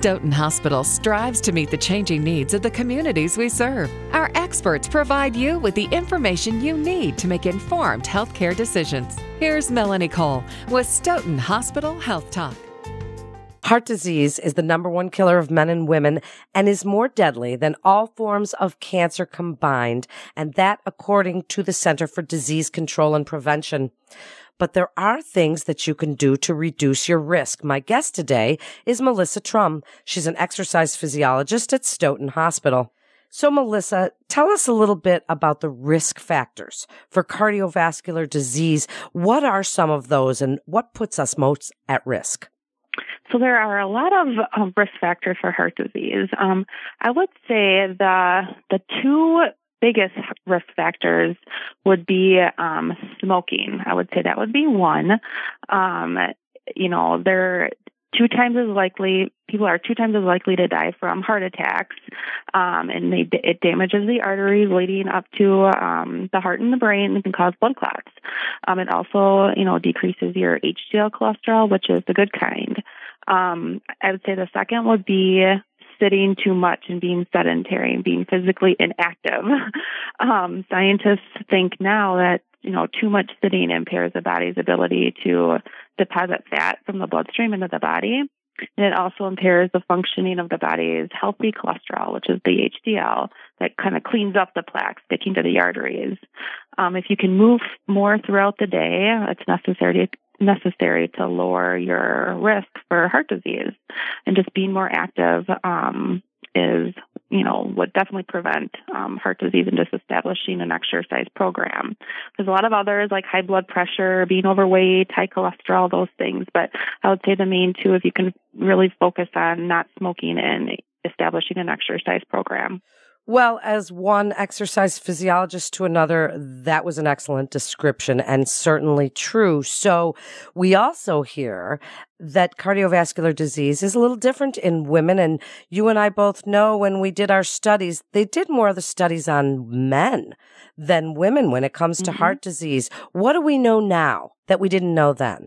Stoughton Hospital strives to meet the changing needs of the communities we serve. Our experts provide you with the information you need to make informed healthcare decisions. Here's Melanie Cole with Stoughton Hospital Health Talk. Heart disease is the number one killer of men and women and is more deadly than all forms of cancer combined, and that according to the Center for Disease Control and Prevention. But there are things that you can do to reduce your risk. My guest today is Melissa Trum. She's an exercise physiologist at Stoughton Hospital. So, Melissa, tell us a little bit about the risk factors for cardiovascular disease. What are some of those and what puts us most at risk? So there are a lot of risk factors for heart disease. Um, I would say the the two biggest risk factors would be um, smoking. I would say that would be one. Um, you know, they're two times as likely people are two times as likely to die from heart attacks um, and they, it damages the arteries leading up to um, the heart and the brain and can cause blood clots um, it also you know decreases your hdl cholesterol which is the good kind um, i would say the second would be sitting too much and being sedentary and being physically inactive. um, scientists think now that you know too much sitting impairs the body's ability to deposit fat from the bloodstream into the body. And it also impairs the functioning of the body's healthy cholesterol, which is the HDL, that kind of cleans up the plaque sticking to the arteries. Um, if you can move more throughout the day, it's necessary necessary to lower your risk for heart disease. And just being more active um, is, you know, would definitely prevent um, heart disease and just establishing an exercise program. There's a lot of others like high blood pressure, being overweight, high cholesterol, those things. But I would say the main two, if you can really focus on not smoking and establishing an exercise program. Well, as one exercise physiologist to another, that was an excellent description and certainly true. So we also hear that cardiovascular disease is a little different in women. And you and I both know when we did our studies, they did more of the studies on men than women when it comes to mm-hmm. heart disease. What do we know now that we didn't know then?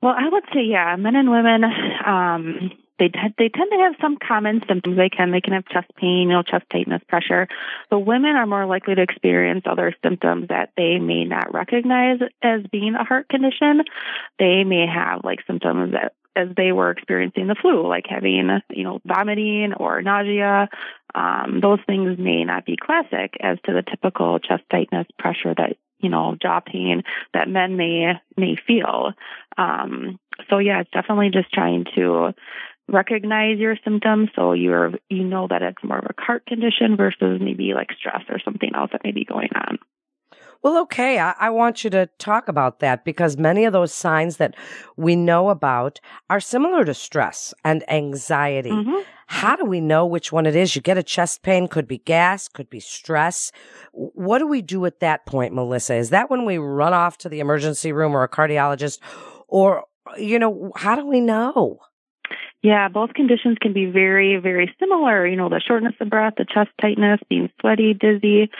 Well, I would say, yeah, men and women, um, they t- they tend to have some common symptoms. They can they can have chest pain, you know, chest tightness, pressure. But women are more likely to experience other symptoms that they may not recognize as being a heart condition. They may have like symptoms that as they were experiencing the flu, like having you know vomiting or nausea. Um, those things may not be classic as to the typical chest tightness, pressure that you know jaw pain that men may may feel. Um, so yeah, it's definitely just trying to recognize your symptoms so you're you know that it's more of a heart condition versus maybe like stress or something else that may be going on. Well, okay. I, I, want you to talk about that because many of those signs that we know about are similar to stress and anxiety. Mm-hmm. How do we know which one it is? You get a chest pain, could be gas, could be stress. What do we do at that point, Melissa? Is that when we run off to the emergency room or a cardiologist? Or, you know, how do we know? Yeah, both conditions can be very, very similar. You know, the shortness of breath, the chest tightness, being sweaty, dizzy.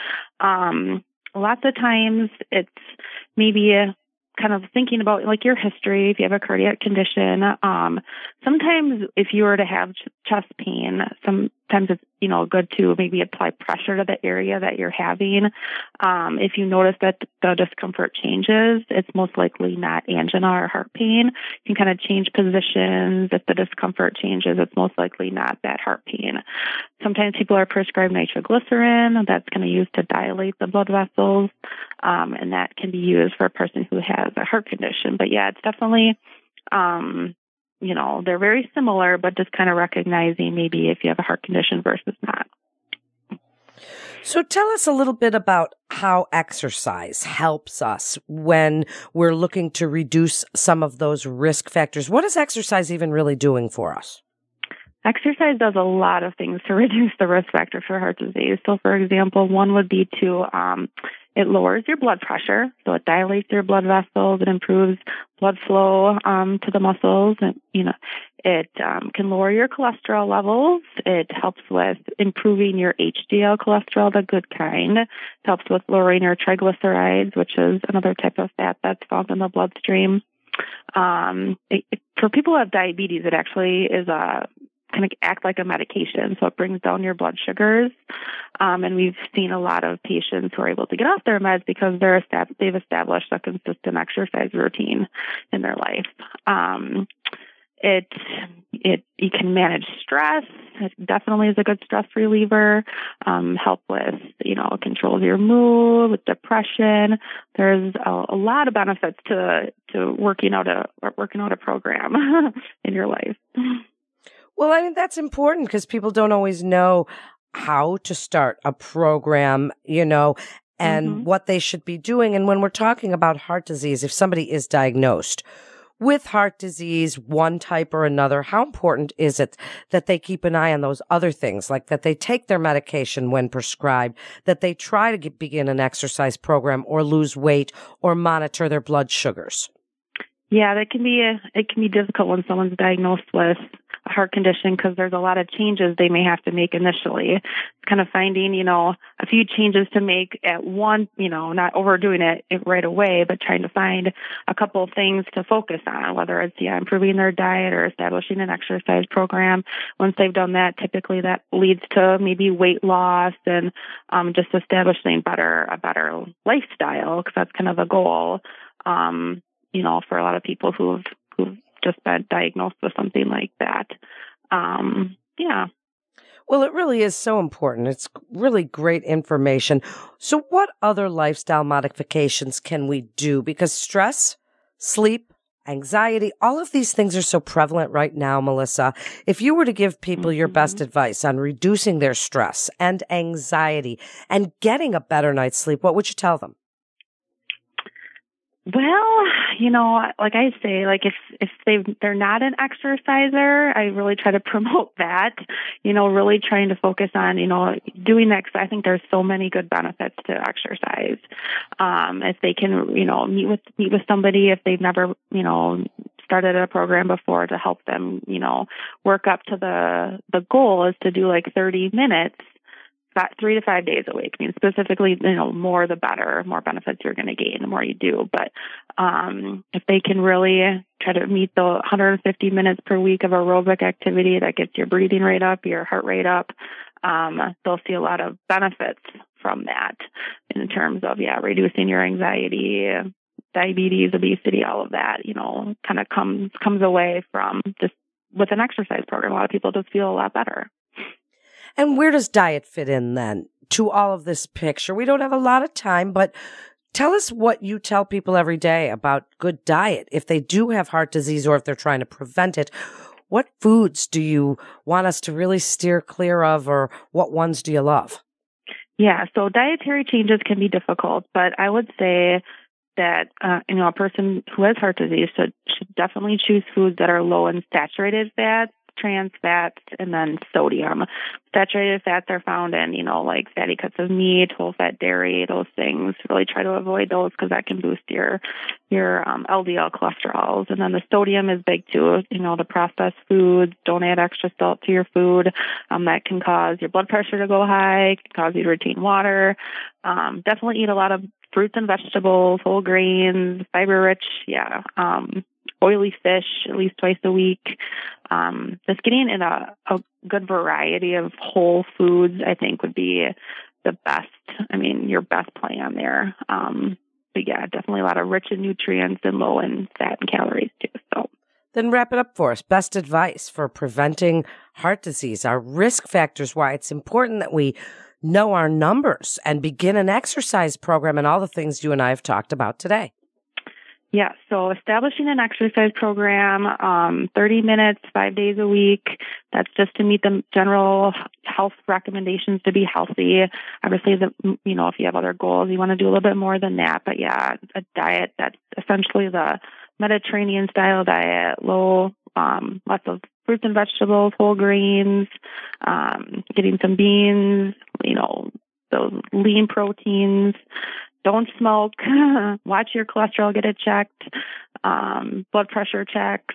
Um, lots of times it's maybe a, kind of thinking about like your history, if you have a cardiac condition. Um, sometimes if you were to have ch- chest pain, sometimes it's you know good to maybe apply pressure to the area that you're having. Um, if you notice that the discomfort changes, it's most likely not angina or heart pain. You can kind of change positions. If the discomfort changes, it's most likely not that heart pain. Sometimes people are prescribed nitroglycerin. That's going to use to dilate the blood vessels, um, and that can be used for a person who has a heart condition. But yeah, it's definitely um, you know, they're very similar, but just kind of recognizing maybe if you have a heart condition versus not. So tell us a little bit about how exercise helps us when we're looking to reduce some of those risk factors. What is exercise even really doing for us? Exercise does a lot of things to reduce the risk factor for heart disease. So, for example, one would be to um, it lowers your blood pressure, so it dilates your blood vessels. It improves blood flow um, to the muscles, and you know, it um, can lower your cholesterol levels. It helps with improving your HDL cholesterol, the good kind. It helps with lowering your triglycerides, which is another type of fat that's found in the bloodstream. Um, it, it, for people who have diabetes, it actually is a kind of act like a medication. So it brings down your blood sugars. Um, and we've seen a lot of patients who are able to get off their meds because they're estab- they've established a consistent exercise routine in their life. Um, it it you can manage stress. It definitely is a good stress reliever. Um, help with you know control of your mood, with depression. There's a, a lot of benefits to to working out a working out a program in your life. Well, I mean that's important because people don't always know how to start a program, you know, and mm-hmm. what they should be doing. And when we're talking about heart disease, if somebody is diagnosed with heart disease, one type or another, how important is it that they keep an eye on those other things, like that they take their medication when prescribed, that they try to get, begin an exercise program or lose weight or monitor their blood sugars? Yeah, that can be a, it can be difficult when someone's diagnosed with heart condition because there's a lot of changes they may have to make initially. It's kind of finding, you know, a few changes to make at one, you know, not overdoing it right away, but trying to find a couple of things to focus on, whether it's, yeah, improving their diet or establishing an exercise program. Once they've done that, typically that leads to maybe weight loss and um, just establishing better, a better lifestyle because that's kind of a goal. Um, you know, for a lot of people who've who've just been diagnosed with something like that. Um, yeah. Well, it really is so important. It's really great information. So, what other lifestyle modifications can we do? Because stress, sleep, anxiety, all of these things are so prevalent right now, Melissa. If you were to give people mm-hmm. your best advice on reducing their stress and anxiety and getting a better night's sleep, what would you tell them? Well, you know, like I say, like if if they they're not an exerciser, I really try to promote that. You know, really trying to focus on you know doing that. Cause I think there's so many good benefits to exercise. Um, if they can, you know, meet with meet with somebody if they've never, you know, started a program before to help them, you know, work up to the the goal is to do like 30 minutes three to five days a week. I mean, specifically, you know, more the better, more benefits you're going to gain the more you do. But um, if they can really try to meet the 150 minutes per week of aerobic activity that gets your breathing rate up, your heart rate up, um, they'll see a lot of benefits from that in terms of, yeah, reducing your anxiety, diabetes, obesity, all of that, you know, kind of comes, comes away from just with an exercise program. A lot of people just feel a lot better. And where does diet fit in then to all of this picture? We don't have a lot of time, but tell us what you tell people every day about good diet. If they do have heart disease or if they're trying to prevent it, what foods do you want us to really steer clear of or what ones do you love? Yeah, so dietary changes can be difficult, but I would say that uh, you know a person who has heart disease should should definitely choose foods that are low in saturated fats, trans fats, and then sodium. Saturated fats are found in, you know, like fatty cuts of meat, whole fat dairy, those things. Really try to avoid those because that can boost your your um, LDL cholesterols. And then the sodium is big too. You know, the processed foods. Don't add extra salt to your food. Um, that can cause your blood pressure to go high. Cause you to retain water. Um, definitely eat a lot of fruits and vegetables, whole grains, fiber rich. Yeah. Um, oily fish at least twice a week. Um, just getting in a, a good variety of whole foods, I think, would be the best. I mean, your best plan there. Um, but yeah, definitely a lot of rich in nutrients and low in fat and calories too. So. Then wrap it up for us. Best advice for preventing heart disease, our risk factors, why it's important that we know our numbers and begin an exercise program and all the things you and I have talked about today. Yeah, so establishing an exercise program, um, 30 minutes, five days a week. That's just to meet the general health recommendations to be healthy. Obviously, the, you know, if you have other goals, you want to do a little bit more than that. But yeah, a diet that's essentially the Mediterranean style diet, low, um, lots of fruits and vegetables, whole grains, um, getting some beans, you know, those lean proteins, don't smoke, watch your cholesterol, get it checked, um, blood pressure checks,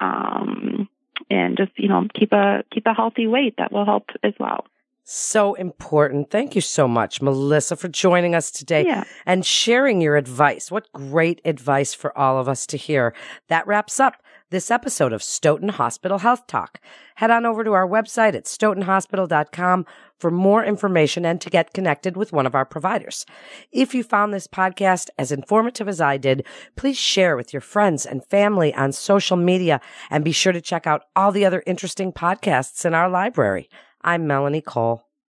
um, and just you know keep a keep a healthy weight. That will help as well. So important. Thank you so much, Melissa, for joining us today Yeah. and sharing your advice. What great advice for all of us to hear. That wraps up this episode of Stoughton Hospital Health Talk. Head on over to our website at stoughtonhospital.com for more information and to get connected with one of our providers. If you found this podcast as informative as I did, please share with your friends and family on social media and be sure to check out all the other interesting podcasts in our library. I'm Melanie Cole.